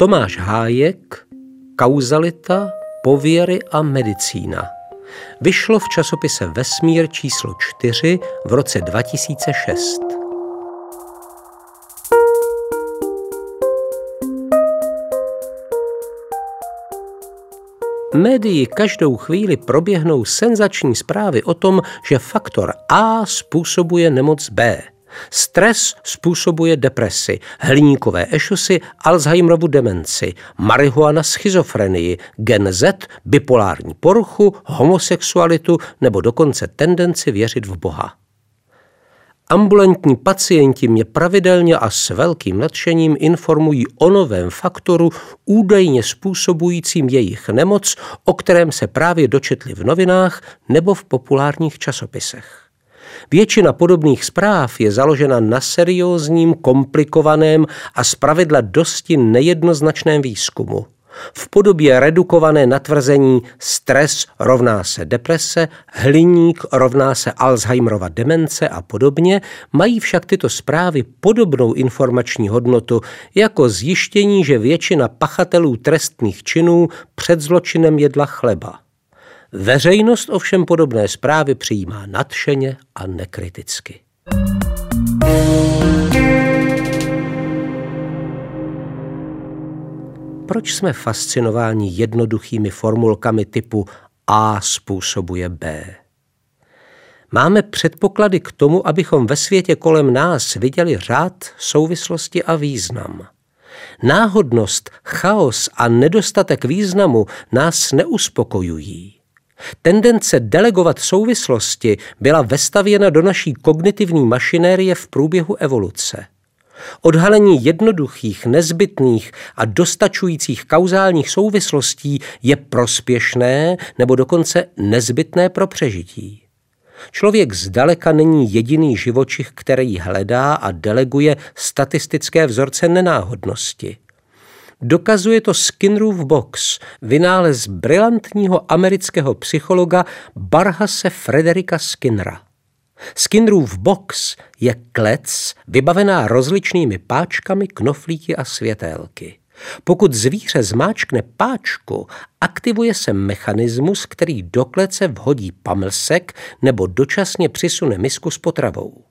Tomáš Hájek, Kauzalita, pověry a medicína. Vyšlo v časopise Vesmír číslo 4 v roce 2006. Médii každou chvíli proběhnou senzační zprávy o tom, že faktor A způsobuje nemoc B. Stres způsobuje depresi, hliníkové ešusy, Alzheimerovu demenci, marihuana schizofrenii, gen Z, bipolární poruchu, homosexualitu nebo dokonce tendenci věřit v Boha. Ambulantní pacienti mě pravidelně a s velkým nadšením informují o novém faktoru údajně způsobujícím jejich nemoc, o kterém se právě dočetli v novinách nebo v populárních časopisech. Většina podobných zpráv je založena na seriózním, komplikovaném a zpravidla dosti nejednoznačném výzkumu. V podobě redukované natvrzení stres rovná se deprese, hliník rovná se Alzheimerova demence a podobně, mají však tyto zprávy podobnou informační hodnotu jako zjištění, že většina pachatelů trestných činů před zločinem jedla chleba. Veřejnost ovšem podobné zprávy přijímá nadšeně a nekriticky. Proč jsme fascinováni jednoduchými formulkami typu A způsobuje B? Máme předpoklady k tomu, abychom ve světě kolem nás viděli řád, souvislosti a význam. Náhodnost, chaos a nedostatek významu nás neuspokojují. Tendence delegovat souvislosti byla vestavěna do naší kognitivní mašinérie v průběhu evoluce. Odhalení jednoduchých, nezbytných a dostačujících kauzálních souvislostí je prospěšné nebo dokonce nezbytné pro přežití. Člověk zdaleka není jediný živočich, který hledá a deleguje statistické vzorce nenáhodnosti. Dokazuje to Skinnerův box, vynález brilantního amerického psychologa Barhase Frederika Skinnera. Skinnerův box je klec vybavená rozličnými páčkami, knoflíky a světélky. Pokud zvíře zmáčkne páčku, aktivuje se mechanismus, který do klece vhodí pamlsek nebo dočasně přisune misku s potravou.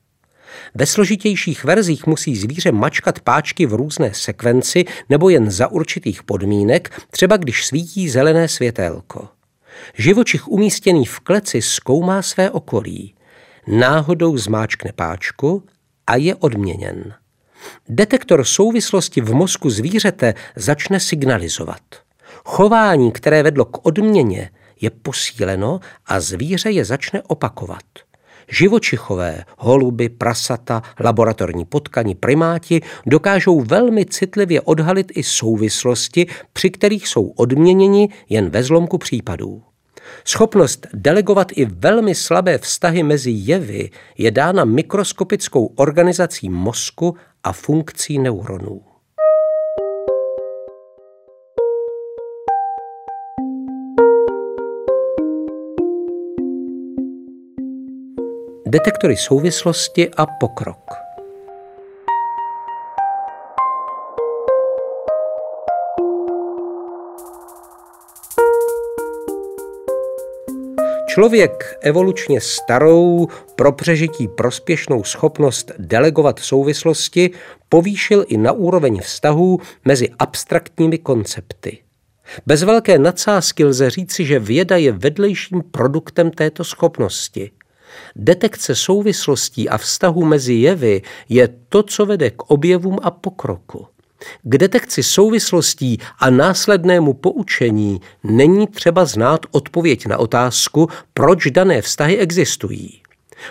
Ve složitějších verzích musí zvíře mačkat páčky v různé sekvenci nebo jen za určitých podmínek, třeba když svítí zelené světélko. Živočich umístěný v kleci zkoumá své okolí. Náhodou zmáčkne páčku a je odměněn. Detektor souvislosti v mozku zvířete začne signalizovat. Chování, které vedlo k odměně, je posíleno a zvíře je začne opakovat. Živočichové, holuby, prasata, laboratorní potkani, primáti dokážou velmi citlivě odhalit i souvislosti, při kterých jsou odměněni jen ve zlomku případů. Schopnost delegovat i velmi slabé vztahy mezi jevy je dána mikroskopickou organizací mozku a funkcí neuronů. Detektory souvislosti a pokrok. Člověk evolučně starou pro přežití prospěšnou schopnost delegovat souvislosti povýšil i na úroveň vztahů mezi abstraktními koncepty. Bez velké nadsázky lze říci, že věda je vedlejším produktem této schopnosti – Detekce souvislostí a vztahu mezi jevy je to, co vede k objevům a pokroku. K detekci souvislostí a následnému poučení není třeba znát odpověď na otázku, proč dané vztahy existují.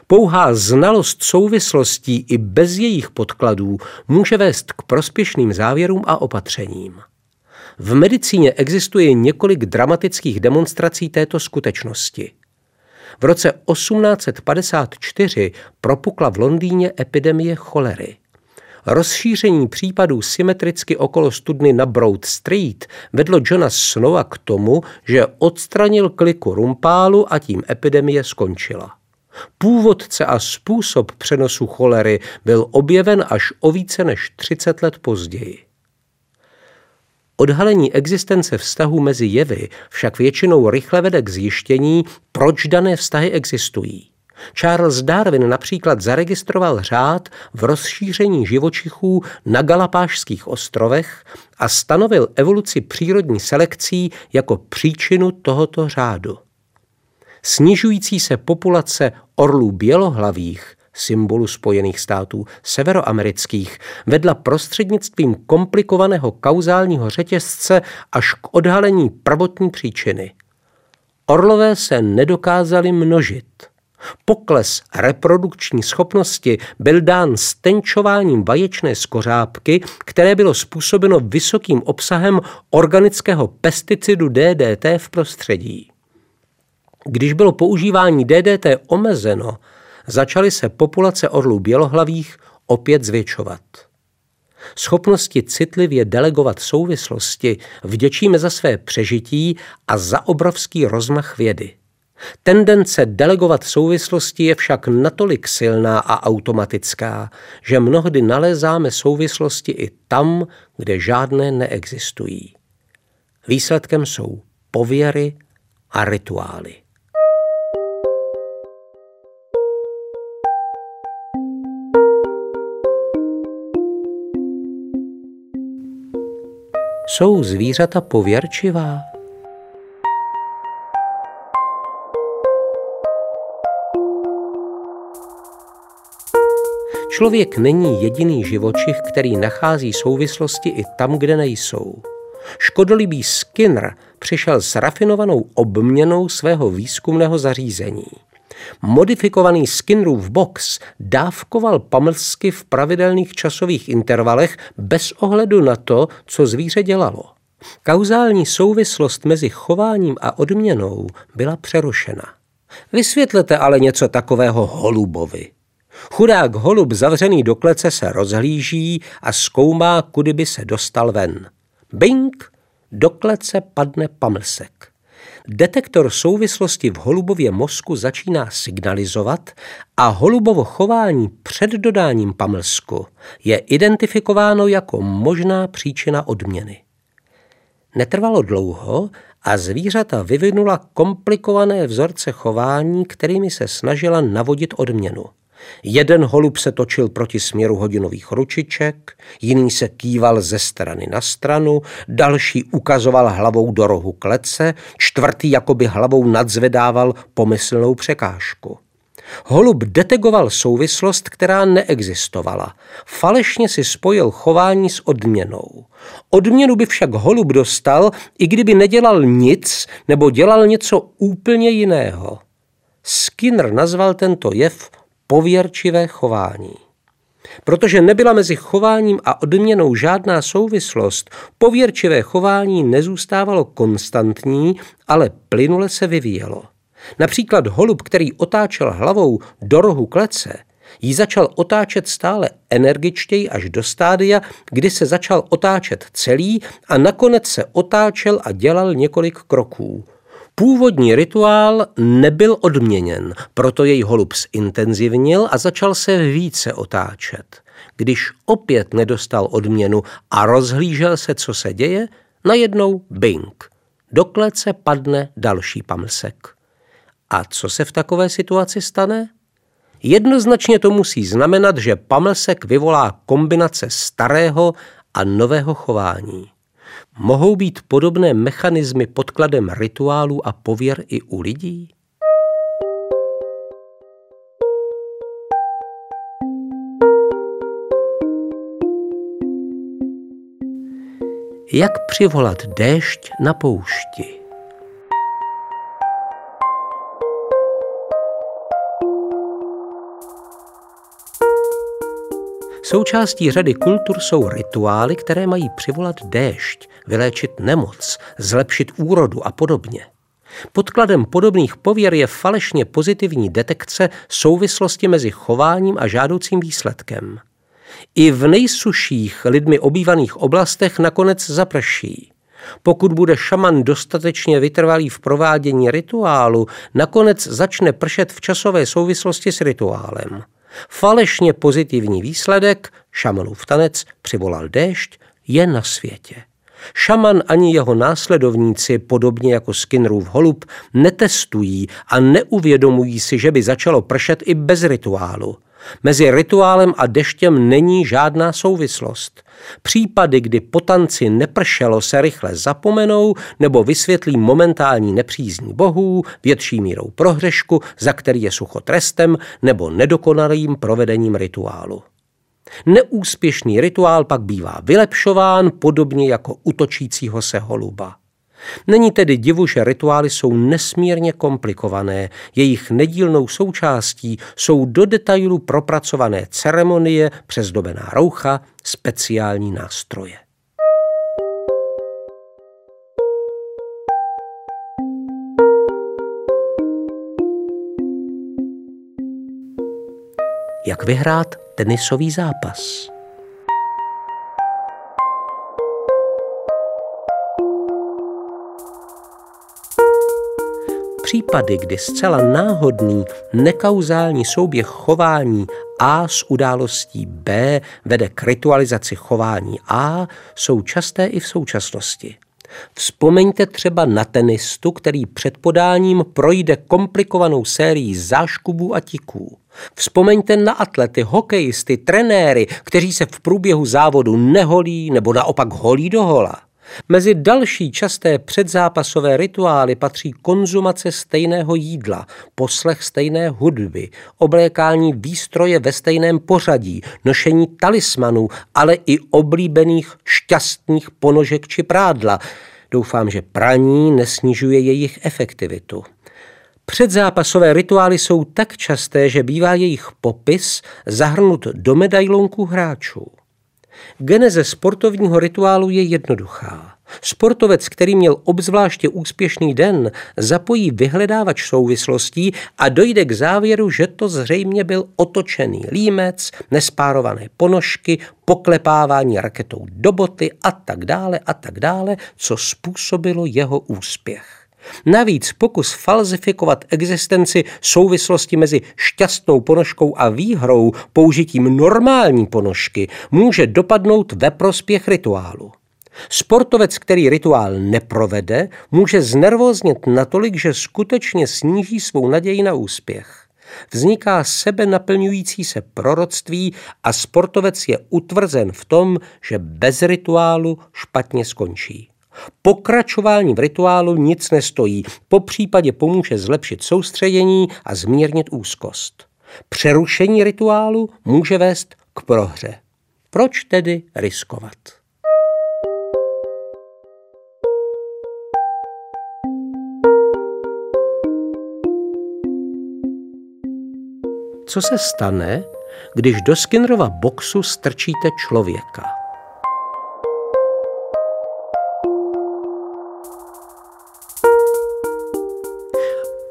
Pouhá znalost souvislostí i bez jejich podkladů může vést k prospěšným závěrům a opatřením. V medicíně existuje několik dramatických demonstrací této skutečnosti. V roce 1854 propukla v Londýně epidemie cholery. Rozšíření případů symetricky okolo studny na Broad Street vedlo Johna Snowa k tomu, že odstranil kliku rumpálu a tím epidemie skončila. Původce a způsob přenosu cholery byl objeven až o více než 30 let později. Odhalení existence vztahu mezi jevy však většinou rychle vede k zjištění, proč dané vztahy existují. Charles Darwin například zaregistroval řád v rozšíření živočichů na Galapášských ostrovech a stanovil evoluci přírodní selekcí jako příčinu tohoto řádu. Snižující se populace orlů bělohlavých symbolu Spojených států severoamerických, vedla prostřednictvím komplikovaného kauzálního řetězce až k odhalení prvotní příčiny. Orlové se nedokázali množit. Pokles reprodukční schopnosti byl dán stenčováním vaječné skořápky, které bylo způsobeno vysokým obsahem organického pesticidu DDT v prostředí. Když bylo používání DDT omezeno, začaly se populace orlů bělohlavých opět zvětšovat. Schopnosti citlivě delegovat souvislosti vděčíme za své přežití a za obrovský rozmach vědy. Tendence delegovat souvislosti je však natolik silná a automatická, že mnohdy nalézáme souvislosti i tam, kde žádné neexistují. Výsledkem jsou pověry a rituály. Jsou zvířata pověrčivá? Člověk není jediný živočich, který nachází souvislosti i tam, kde nejsou. Škodolibý Skinner přišel s rafinovanou obměnou svého výzkumného zařízení. Modifikovaný Skinnerův box dávkoval pamlsky v pravidelných časových intervalech bez ohledu na to, co zvíře dělalo. Kauzální souvislost mezi chováním a odměnou byla přerušena. Vysvětlete ale něco takového holubovi. Chudák holub zavřený do klece se rozhlíží a zkoumá, kudy by se dostal ven. Bing! Do klece padne pamlsek. Detektor souvislosti v holubově mozku začíná signalizovat a holubovo chování před dodáním pamlsku je identifikováno jako možná příčina odměny. Netrvalo dlouho a zvířata vyvinula komplikované vzorce chování, kterými se snažila navodit odměnu. Jeden holub se točil proti směru hodinových ručiček, jiný se kýval ze strany na stranu, další ukazoval hlavou do rohu klece, čtvrtý jakoby hlavou nadzvedával pomyslnou překážku. Holub detegoval souvislost, která neexistovala. Falešně si spojil chování s odměnou. Odměnu by však holub dostal, i kdyby nedělal nic nebo dělal něco úplně jiného. Skinner nazval tento jev pověrčivé chování. Protože nebyla mezi chováním a odměnou žádná souvislost, pověrčivé chování nezůstávalo konstantní, ale plynule se vyvíjelo. Například holub, který otáčel hlavou do rohu klece, ji začal otáčet stále energičtěji až do stádia, kdy se začal otáčet celý a nakonec se otáčel a dělal několik kroků. Původní rituál nebyl odměněn, proto jej holub zintenzivnil a začal se více otáčet. Když opět nedostal odměnu a rozhlížel se, co se děje, najednou bing. Do klece padne další pamlsek. A co se v takové situaci stane? Jednoznačně to musí znamenat, že pamlsek vyvolá kombinace starého a nového chování. Mohou být podobné mechanismy podkladem rituálů a pověr i u lidí? Jak přivolat déšť na poušti? Součástí řady kultur jsou rituály, které mají přivolat déšť, vyléčit nemoc, zlepšit úrodu a podobně. Podkladem podobných pověr je falešně pozitivní detekce souvislosti mezi chováním a žádoucím výsledkem. I v nejsuších lidmi obývaných oblastech nakonec zaprší. Pokud bude šaman dostatečně vytrvalý v provádění rituálu, nakonec začne pršet v časové souvislosti s rituálem. Falešně pozitivní výsledek, šamanův tanec přivolal déšť, je na světě. Šaman ani jeho následovníci, podobně jako Skinnerův holub, netestují a neuvědomují si, že by začalo pršet i bez rituálu. Mezi rituálem a deštěm není žádná souvislost. Případy, kdy po tanci nepršelo, se rychle zapomenou nebo vysvětlí momentální nepřízní bohů, větší mírou prohřešku, za který je sucho trestem, nebo nedokonalým provedením rituálu. Neúspěšný rituál pak bývá vylepšován podobně jako utočícího se holuba. Není tedy divu, že rituály jsou nesmírně komplikované. Jejich nedílnou součástí jsou do detailu propracované ceremonie, přezdobená roucha, speciální nástroje. Jak vyhrát tenisový zápas? Případy, kdy zcela náhodný, nekauzální souběh chování A s událostí B vede k ritualizaci chování A, jsou časté i v současnosti. Vzpomeňte třeba na tenistu, který před podáním projde komplikovanou sérií záškubů a tiků. Vzpomeňte na atlety, hokejisty, trenéry, kteří se v průběhu závodu neholí nebo naopak holí do hola. Mezi další časté předzápasové rituály patří konzumace stejného jídla, poslech stejné hudby, oblékání výstroje ve stejném pořadí, nošení talismanů, ale i oblíbených šťastných ponožek či prádla. Doufám, že praní nesnižuje jejich efektivitu. Předzápasové rituály jsou tak časté, že bývá jejich popis zahrnut do medailonku hráčů. Geneze sportovního rituálu je jednoduchá. Sportovec, který měl obzvláště úspěšný den, zapojí vyhledávač souvislostí a dojde k závěru, že to zřejmě byl otočený límec, nespárované ponožky, poklepávání raketou do boty a tak dále a tak dále, co způsobilo jeho úspěch. Navíc pokus falzifikovat existenci souvislosti mezi šťastnou ponožkou a výhrou použitím normální ponožky může dopadnout ve prospěch rituálu. Sportovec, který rituál neprovede, může znervóznět natolik, že skutečně sníží svou naději na úspěch. Vzniká sebe naplňující se proroctví a sportovec je utvrzen v tom, že bez rituálu špatně skončí. Pokračování v rituálu nic nestojí, po případě pomůže zlepšit soustředění a zmírnit úzkost. Přerušení rituálu může vést k prohře. Proč tedy riskovat? Co se stane, když do Skinnerova boxu strčíte člověka?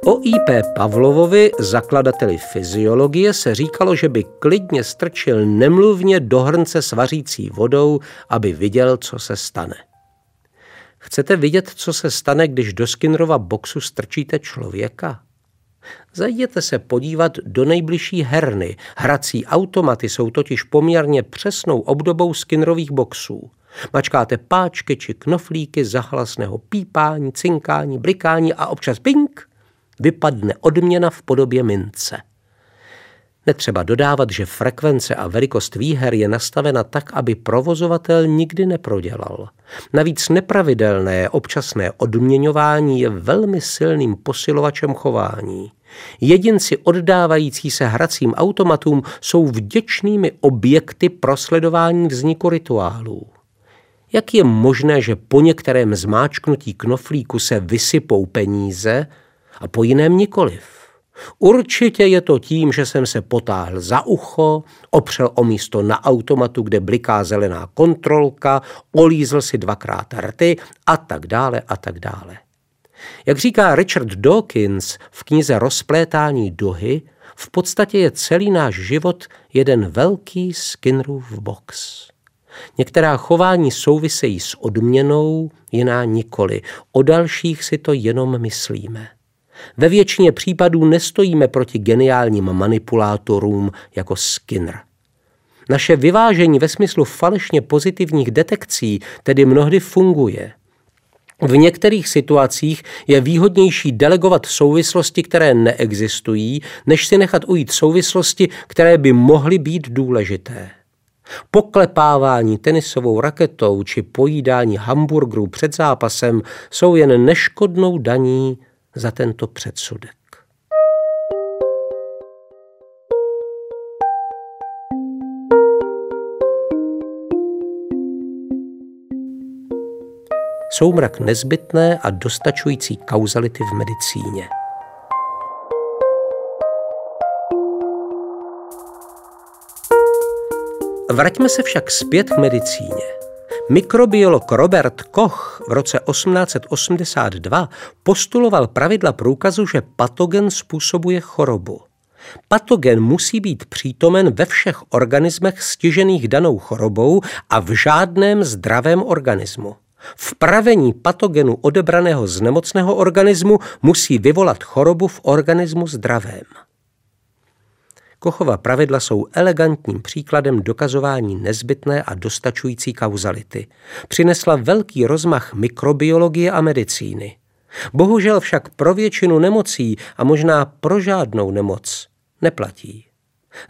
O I.P. Pavlovovi, zakladateli fyziologie, se říkalo, že by klidně strčil nemluvně do hrnce s vařící vodou, aby viděl, co se stane. Chcete vidět, co se stane, když do Skinnerova boxu strčíte člověka? Zajděte se podívat do nejbližší herny. Hrací automaty jsou totiž poměrně přesnou obdobou Skinnerových boxů. Mačkáte páčky či knoflíky zahlasného pípání, cinkání, blikání a občas bing – vypadne odměna v podobě mince. Netřeba dodávat, že frekvence a velikost výher je nastavena tak, aby provozovatel nikdy neprodělal. Navíc nepravidelné občasné odměňování je velmi silným posilovačem chování. Jedinci oddávající se hracím automatům jsou vděčnými objekty pro sledování vzniku rituálů. Jak je možné, že po některém zmáčknutí knoflíku se vysypou peníze, a po jiném nikoliv. Určitě je to tím, že jsem se potáhl za ucho, opřel o místo na automatu, kde bliká zelená kontrolka, olízl si dvakrát rty a tak dále a tak dále. Jak říká Richard Dawkins v knize Rozplétání duhy, v podstatě je celý náš život jeden velký Skinnerův box. Některá chování souvisejí s odměnou, jiná nikoli. O dalších si to jenom myslíme. Ve většině případů nestojíme proti geniálním manipulátorům jako Skinner. Naše vyvážení ve smyslu falešně pozitivních detekcí tedy mnohdy funguje. V některých situacích je výhodnější delegovat souvislosti, které neexistují, než si nechat ujít souvislosti, které by mohly být důležité. Poklepávání tenisovou raketou či pojídání hamburgerů před zápasem jsou jen neškodnou daní za tento předsudek. Soumrak nezbytné a dostačující kauzality v medicíně. Vraťme se však zpět k medicíně. Mikrobiolog Robert Koch v roce 1882 postuloval pravidla průkazu, že patogen způsobuje chorobu. Patogen musí být přítomen ve všech organismech stižených danou chorobou a v žádném zdravém organismu. Vpravení patogenu odebraného z nemocného organismu musí vyvolat chorobu v organismu zdravém. Kochova pravidla jsou elegantním příkladem dokazování nezbytné a dostačující kauzality. Přinesla velký rozmach mikrobiologie a medicíny. Bohužel však pro většinu nemocí a možná pro žádnou nemoc neplatí.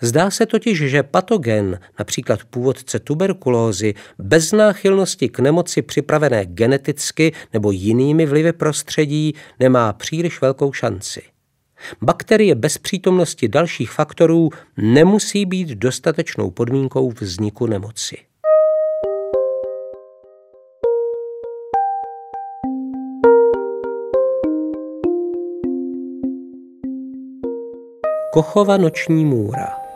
Zdá se totiž, že patogen, například původce tuberkulózy, bez náchylnosti k nemoci připravené geneticky nebo jinými vlivy prostředí, nemá příliš velkou šanci. Bakterie bez přítomnosti dalších faktorů nemusí být dostatečnou podmínkou vzniku nemoci. Kochova noční můra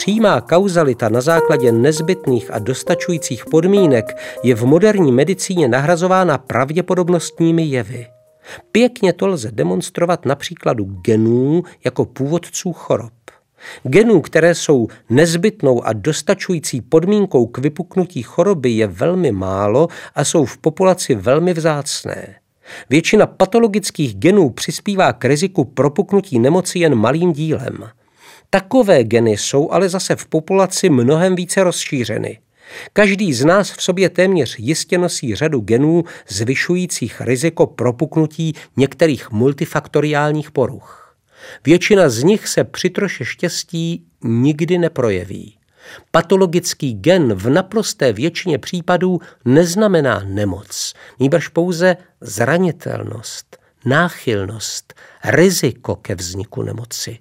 Přímá kauzalita na základě nezbytných a dostačujících podmínek je v moderní medicíně nahrazována pravděpodobnostními jevy. Pěkně to lze demonstrovat na příkladu genů jako původců chorob. Genů, které jsou nezbytnou a dostačující podmínkou k vypuknutí choroby, je velmi málo a jsou v populaci velmi vzácné. Většina patologických genů přispívá k riziku propuknutí nemoci jen malým dílem. Takové geny jsou ale zase v populaci mnohem více rozšířeny. Každý z nás v sobě téměř jistě nosí řadu genů zvyšujících riziko propuknutí některých multifaktoriálních poruch. Většina z nich se při troše štěstí nikdy neprojeví. Patologický gen v naprosté většině případů neznamená nemoc, nýbrž pouze zranitelnost, náchylnost, riziko ke vzniku nemoci.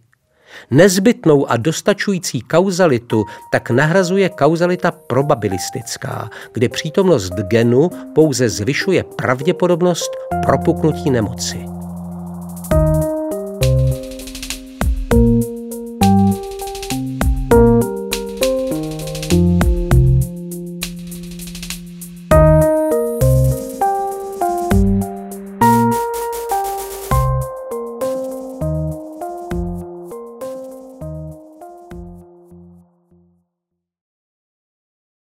Nezbytnou a dostačující kauzalitu tak nahrazuje kauzalita probabilistická, kde přítomnost genu pouze zvyšuje pravděpodobnost propuknutí nemoci.